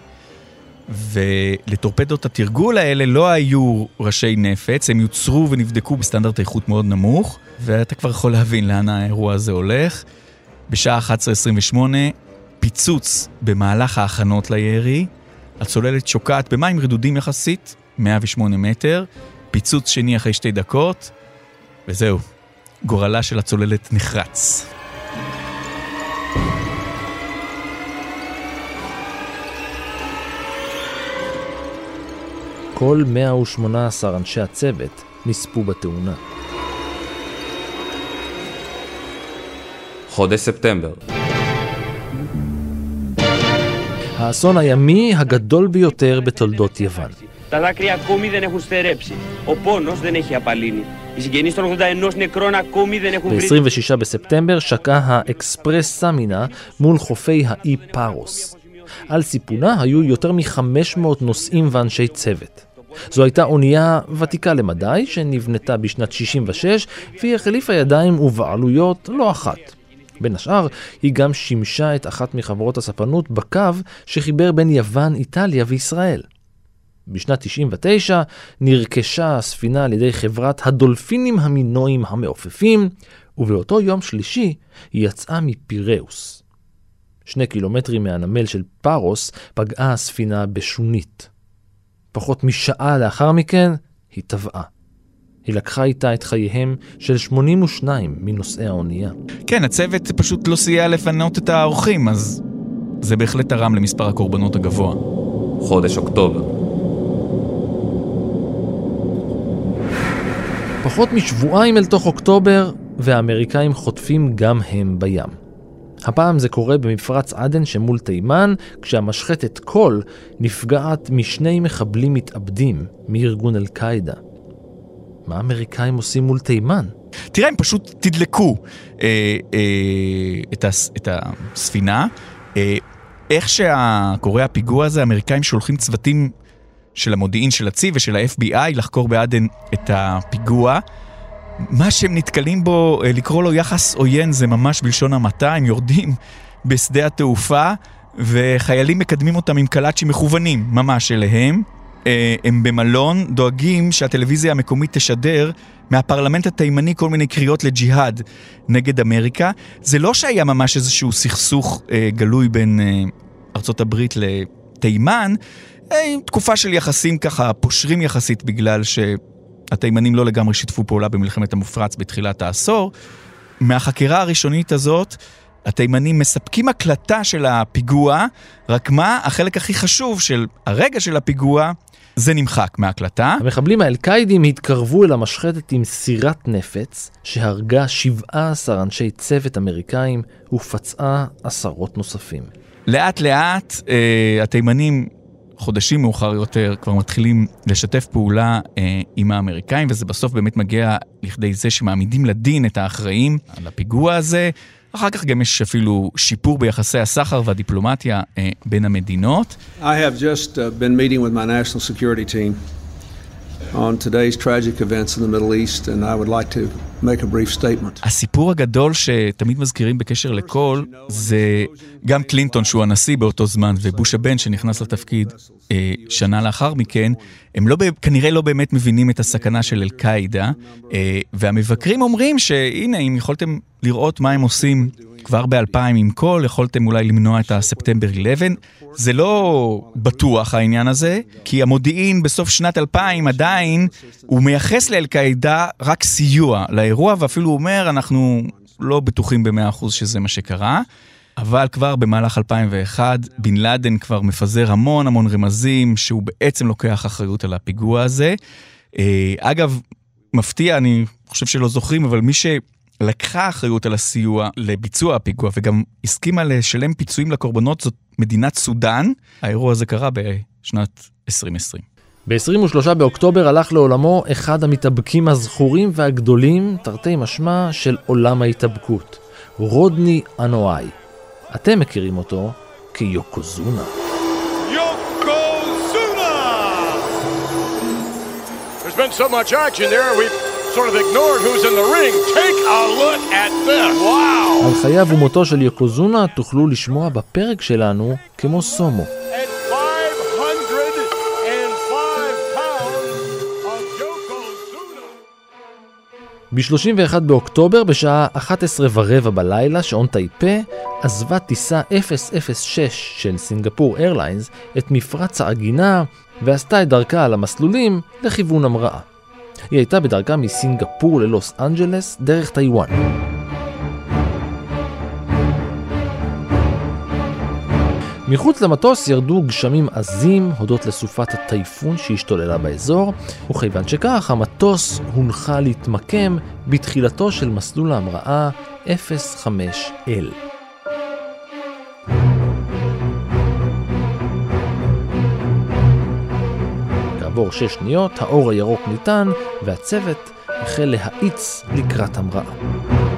ולטורפדות התרגול האלה לא היו ראשי נפץ, הם יוצרו ונבדקו בסטנדרט איכות מאוד נמוך, ואתה כבר יכול להבין לאן האירוע הזה הולך. בשעה 11:28, פיצוץ במהלך ההכנות לירי, הצוללת שוקעת במים רדודים יחסית, 108 מטר, פיצוץ שני אחרי שתי דקות, וזהו, גורלה של הצוללת נחרץ. כל 118 אנשי הצוות נספו בתאונה. חודש ספטמבר. האסון הימי הגדול ביותר בתולדות יוון. Τα δάκρυα ακόμη δεν έχουν στερέψει. Ο πόνος δεν έχει απαλύνει. Οι συγγενείς των 81 νεκρών ακόμη δεν έχουν βρει... ב-26 בספטמבר שקע האקספרס סמינה מול חופי האי פארוס. על סיפונה היו יותר מ-500 נוסעים ואנשי צוות. זו הייתה אונייה ותיקה למדי, שנבנתה בשנת 66, והיא החליפה ידיים ובעלויות לא אחת. בין השאר, היא גם שימשה את אחת מחברות הספנות בקו שחיבר בין יוון, איטליה וישראל. בשנת 99 נרכשה הספינה על ידי חברת הדולפינים המינואים המעופפים, ובאותו יום שלישי היא יצאה מפיראוס. שני קילומטרים מהנמל של פארוס פגעה הספינה בשונית. פחות משעה לאחר מכן היא טבעה. היא לקחה איתה את חייהם של 82 מנוסעי האונייה. כן, הצוות פשוט לא סייע לפנות את האורחים, אז זה בהחלט תרם למספר הקורבנות הגבוה. חודש אוקטובר. פחות משבועיים אל תוך אוקטובר, והאמריקאים חוטפים גם הם בים. הפעם זה קורה במפרץ עדן שמול תימן, כשהמשחטת קול נפגעת משני מחבלים מתאבדים מארגון אל-קאעידה. מה האמריקאים עושים מול תימן? תראה, הם פשוט תדלקו אה, אה, את, הס, את הספינה. אה, איך שקורה הפיגוע הזה, האמריקאים שולחים צוותים של המודיעין של הצי ושל ה-FBI לחקור בעדן את הפיגוע. מה שהם נתקלים בו, אה, לקרוא לו יחס עוין זה ממש בלשון המעטה, הם יורדים בשדה התעופה וחיילים מקדמים אותם עם קלאצ'ים מכוונים ממש אליהם. אה, הם במלון דואגים שהטלוויזיה המקומית תשדר מהפרלמנט התימני כל מיני קריאות לג'יהאד נגד אמריקה. זה לא שהיה ממש איזשהו סכסוך אה, גלוי בין אה, ארצות הברית לתימן, אה, תקופה של יחסים ככה פושרים יחסית בגלל שהתימנים לא לגמרי שיתפו פעולה במלחמת המופרץ בתחילת העשור. מהחקירה הראשונית הזאת, התימנים מספקים הקלטה של הפיגוע, רק מה, החלק הכי חשוב של הרגע של הפיגוע, זה נמחק מההקלטה. המחבלים האל-קאידים התקרבו אל המשחטת עם סירת נפץ, שהרגה 17 אנשי צוות אמריקאים ופצעה עשרות נוספים. לאט לאט אה, התימנים, חודשים מאוחר יותר, כבר מתחילים לשתף פעולה אה, עם האמריקאים, וזה בסוף באמת מגיע לכדי זה שמעמידים לדין את האחראים על הפיגוע הזה. אחר כך גם יש אפילו שיפור ביחסי הסחר והדיפלומטיה אה, בין המדינות. I have just uh, been meeting with my national security team on today's tragic events in the Middle East, and I would like to הסיפור הגדול שתמיד מזכירים בקשר לכל, זה גם קלינטון שהוא הנשיא באותו זמן, ובוש הבן שנכנס לתפקיד אה, שנה לאחר מכן, הם לא, כנראה לא באמת מבינים את הסכנה של אל-קאעידה, אה, והמבקרים אומרים שהנה, אם יכולתם לראות מה הם עושים כבר ב-2000 עם כל, יכולתם אולי למנוע את הספטמבר 11. זה לא בטוח העניין הזה, כי המודיעין בסוף שנת 2000 עדיין, הוא מייחס לאל-קאעידה רק סיוע לאירוע, ואפילו אומר, אנחנו לא בטוחים ב-100% שזה מה שקרה. אבל כבר במהלך 2001, בן לאדן כבר מפזר המון המון רמזים שהוא בעצם לוקח אחריות על הפיגוע הזה. אה, אגב, מפתיע, אני חושב שלא זוכרים, אבל מי שלקחה אחריות על הסיוע לביצוע הפיגוע וגם הסכימה לשלם פיצויים לקורבנות זאת מדינת סודאן. האירוע הזה קרה בשנת 2020. ב-23 באוקטובר הלך לעולמו אחד המתאבקים הזכורים והגדולים, תרתי משמע, של עולם ההתאבקות, רודני אנואי. אתם מכירים אותו כיוקוזונה. There's been so much action there, we've sort of ignored who's in the ring. Take a look at this. Wow! על חייו ומותו של יוקוזונה תוכלו לשמוע בפרק שלנו כמו סומו. ב-31 באוקטובר בשעה 11 ורבע בלילה, שעון טייפה, עזבה טיסה 006 של סינגפור איירליינס את מפרץ העגינה ועשתה את דרכה על המסלולים לכיוון המראה. היא הייתה בדרכה מסינגפור ללוס אנג'לס דרך טיוואן. מחוץ למטוס ירדו גשמים עזים הודות לסופת הטייפון שהשתוללה באזור, וכיוון שכך המטוס הונחה להתמקם בתחילתו של מסלול ההמראה 05L. כעבור שש שניות האור הירוק ניתן והצוות החל להאיץ לקראת המראה.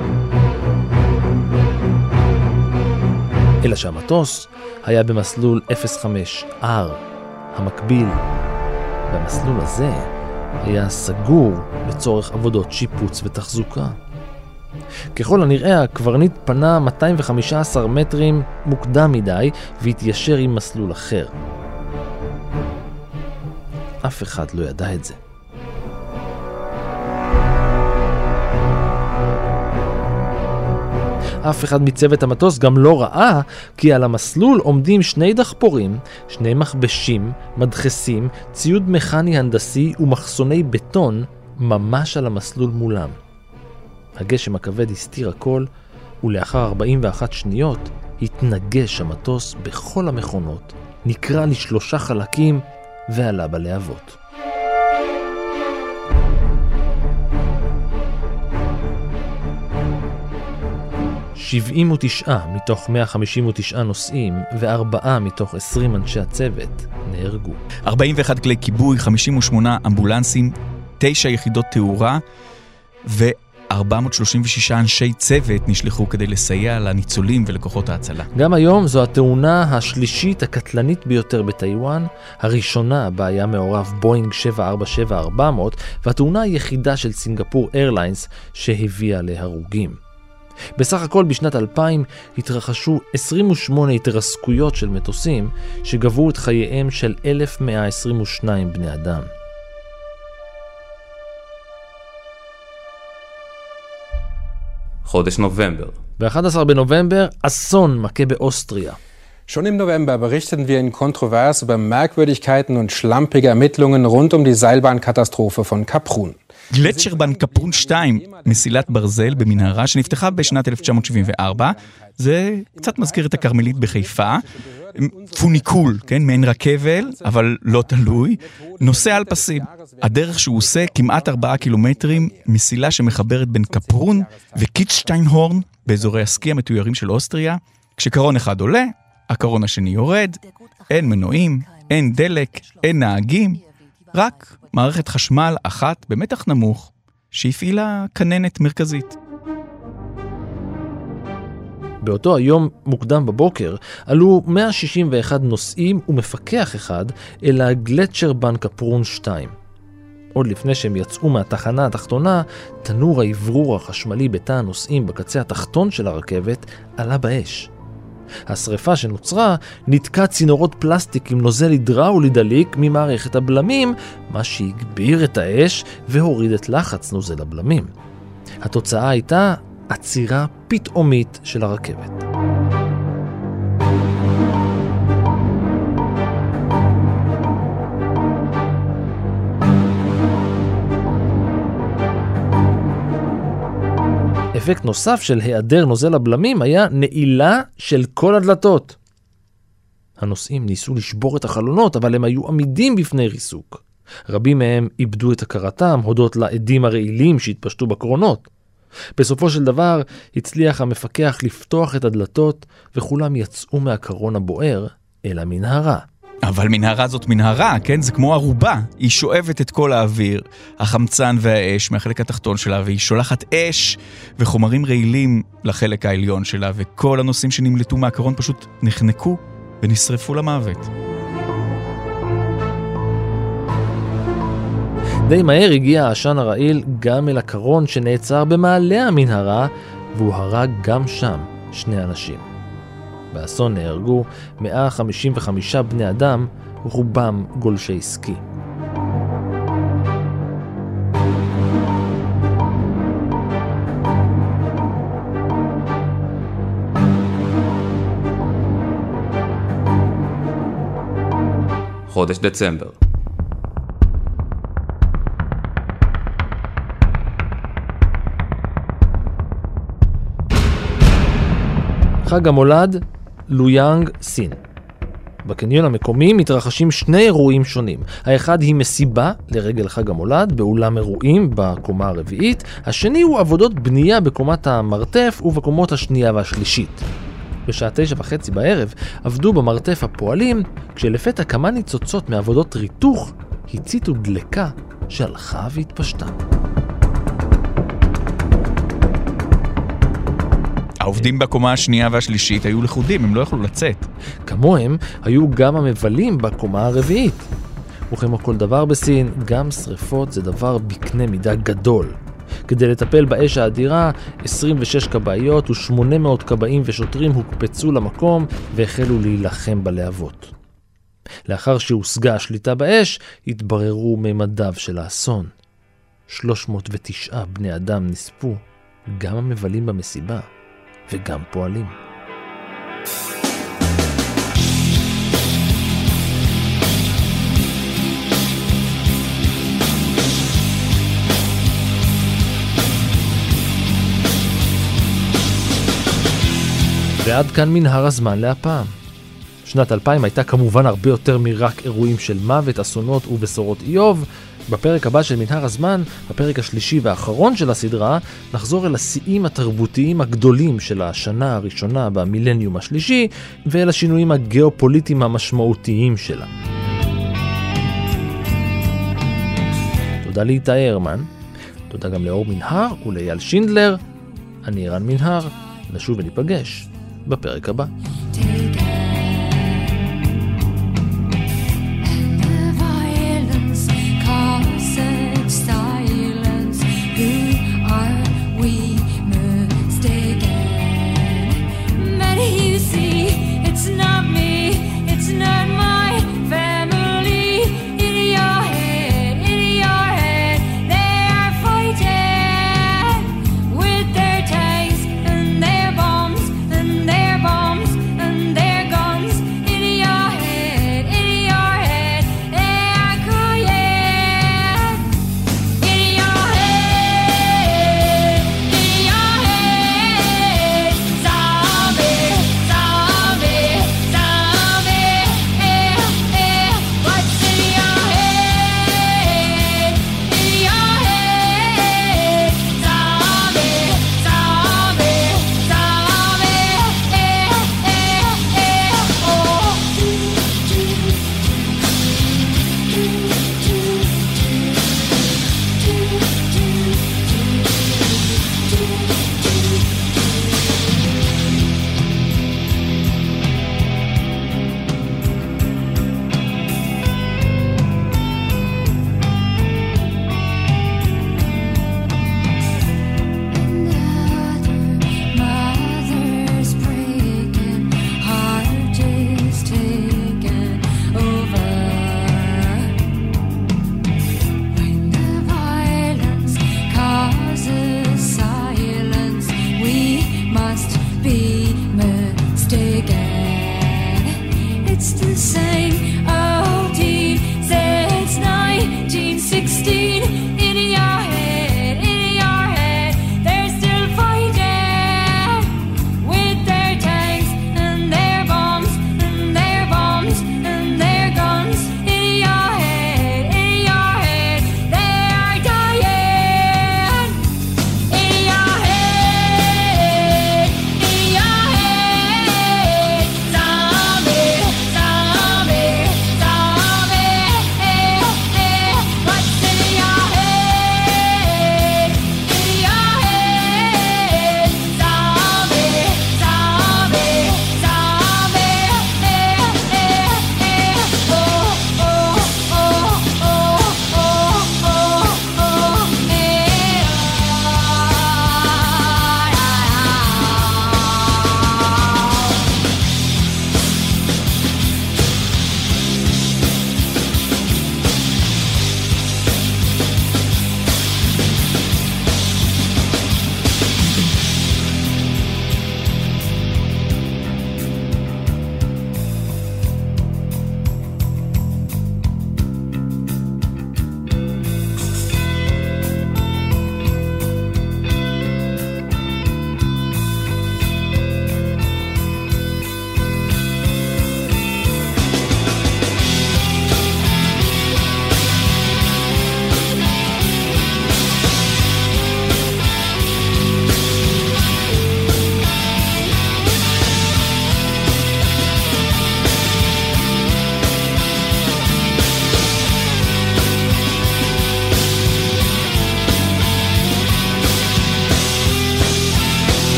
אלא שהמטוס היה במסלול 05R, המקביל, והמסלול הזה היה סגור לצורך עבודות שיפוץ ותחזוקה. ככל הנראה הקברניט פנה 215 מטרים מוקדם מדי והתיישר עם מסלול אחר. אף אחד לא ידע את זה. אף אחד מצוות המטוס גם לא ראה כי על המסלול עומדים שני דחפורים, שני מכבשים, מדחסים, ציוד מכני הנדסי ומחסוני בטון ממש על המסלול מולם. הגשם הכבד הסתיר הכל, ולאחר 41 שניות התנגש המטוס בכל המכונות, נקרע לשלושה חלקים ועלה בלהבות. 79 מתוך 159 נוסעים וארבעה מתוך 20 אנשי הצוות נהרגו. 41 כלי כיבוי, 58 אמבולנסים, 9 יחידות תאורה ו... 436 אנשי צוות נשלחו כדי לסייע לניצולים ולכוחות ההצלה. גם היום זו התאונה השלישית הקטלנית ביותר בטיוואן, הראשונה בה היה מעורב בואינג 747-400, והתאונה היחידה של סינגפור איירליינס שהביאה להרוגים. בסך הכל בשנת 2000 התרחשו 28 התרסקויות של מטוסים שגבו את חייהם של 1,122 בני אדם. חודש נובמבר. ב-11 בנובמבר, אסון מכה באוסטריה. Schon im November berichteten wir in Kontrovers über Merkwürdigkeiten und schlampige Ermittlungen rund um die Seilbahnkatastrophe von Kaprun. גלצ'רבן קפרון 2, מסילת ברזל במנהרה שנפתחה בשנת 1974. זה קצת מזכיר את הכרמלית בחיפה. פוניקול, כן? מעין רכבל, אבל לא תלוי. נוסע על פסים. הדרך שהוא עושה כמעט ארבעה קילומטרים, מסילה שמחברת בין קפרון וקיטשטיינהורן, באזורי הסקי המתוירים של אוסטריה. כשקרון אחד עולה, הקרון השני יורד, אין מנועים, אין דלק, אין נהגים, רק מערכת חשמל אחת במתח נמוך שהפעילה כננת מרכזית. באותו היום מוקדם בבוקר עלו 161 נוסעים ומפקח אחד אל הגלצ'ר בנקפרון 2. עוד לפני שהם יצאו מהתחנה התחתונה, תנור האוורור החשמלי בתא הנוסעים בקצה התחתון של הרכבת עלה באש. השרפה שנוצרה נתקע צינורות פלסטיק עם נוזל הידראולי דליק ממערכת הבלמים, מה שהגביר את האש והוריד את לחץ נוזל הבלמים. התוצאה הייתה עצירה פתאומית של הרכבת. אפקט נוסף של היעדר נוזל הבלמים היה נעילה של כל הדלתות. הנוסעים ניסו לשבור את החלונות, אבל הם היו עמידים בפני ריסוק. רבים מהם איבדו את הכרתם הודות לעדים הרעילים שהתפשטו בקרונות. בסופו של דבר הצליח המפקח לפתוח את הדלתות וכולם יצאו מהקרון הבוער אל המנהרה. אבל מנהרה זאת מנהרה, כן? זה כמו ערובה. היא שואבת את כל האוויר, החמצן והאש מהחלק התחתון שלה, והיא שולחת אש וחומרים רעילים לחלק העליון שלה, וכל הנושאים שנמלטו מהקרון פשוט נחנקו ונשרפו למוות. די מהר הגיע העשן הרעיל גם אל הקרון שנעצר במעלה המנהרה, והוא הרג גם שם שני אנשים. באסון נהרגו 155 בני אדם, רובם גולשי סקי. חודש דצמבר חג המולד, לויאנג, סין. בקניון המקומי מתרחשים שני אירועים שונים. האחד היא מסיבה לרגל חג המולד באולם אירועים בקומה הרביעית, השני הוא עבודות בנייה בקומת המרתף ובקומות השנייה והשלישית. בשעה תשע וחצי בערב עבדו במרתף הפועלים, כשלפתע כמה ניצוצות מעבודות ריתוך הציתו דלקה שהלכה והתפשטה. העובדים בקומה השנייה והשלישית היו לכודים, הם לא יכלו לצאת. כמוהם היו גם המבלים בקומה הרביעית. וכמו כל דבר בסין, גם שריפות זה דבר בקנה מידה גדול. כדי לטפל באש האדירה, 26 כבאיות ו-800 כבאים ושוטרים הוקפצו למקום והחלו להילחם בלהבות. לאחר שהושגה השליטה באש, התבררו ממדיו של האסון. 309 בני אדם נספו, גם המבלים במסיבה. וגם פועלים. ועד כאן מנהר הזמן להפעם. שנת 2000 הייתה כמובן הרבה יותר מרק אירועים של מוות, אסונות ובשורות איוב, בפרק הבא של מנהר הזמן, בפרק השלישי והאחרון של הסדרה, נחזור אל השיאים התרבותיים הגדולים של השנה הראשונה במילניום השלישי, ואל השינויים הגיאופוליטיים המשמעותיים שלה. תודה לאיתי הרמן, תודה גם לאור מנהר ולאייל שינדלר. אני רן מנהר, נשוב וניפגש בפרק הבא.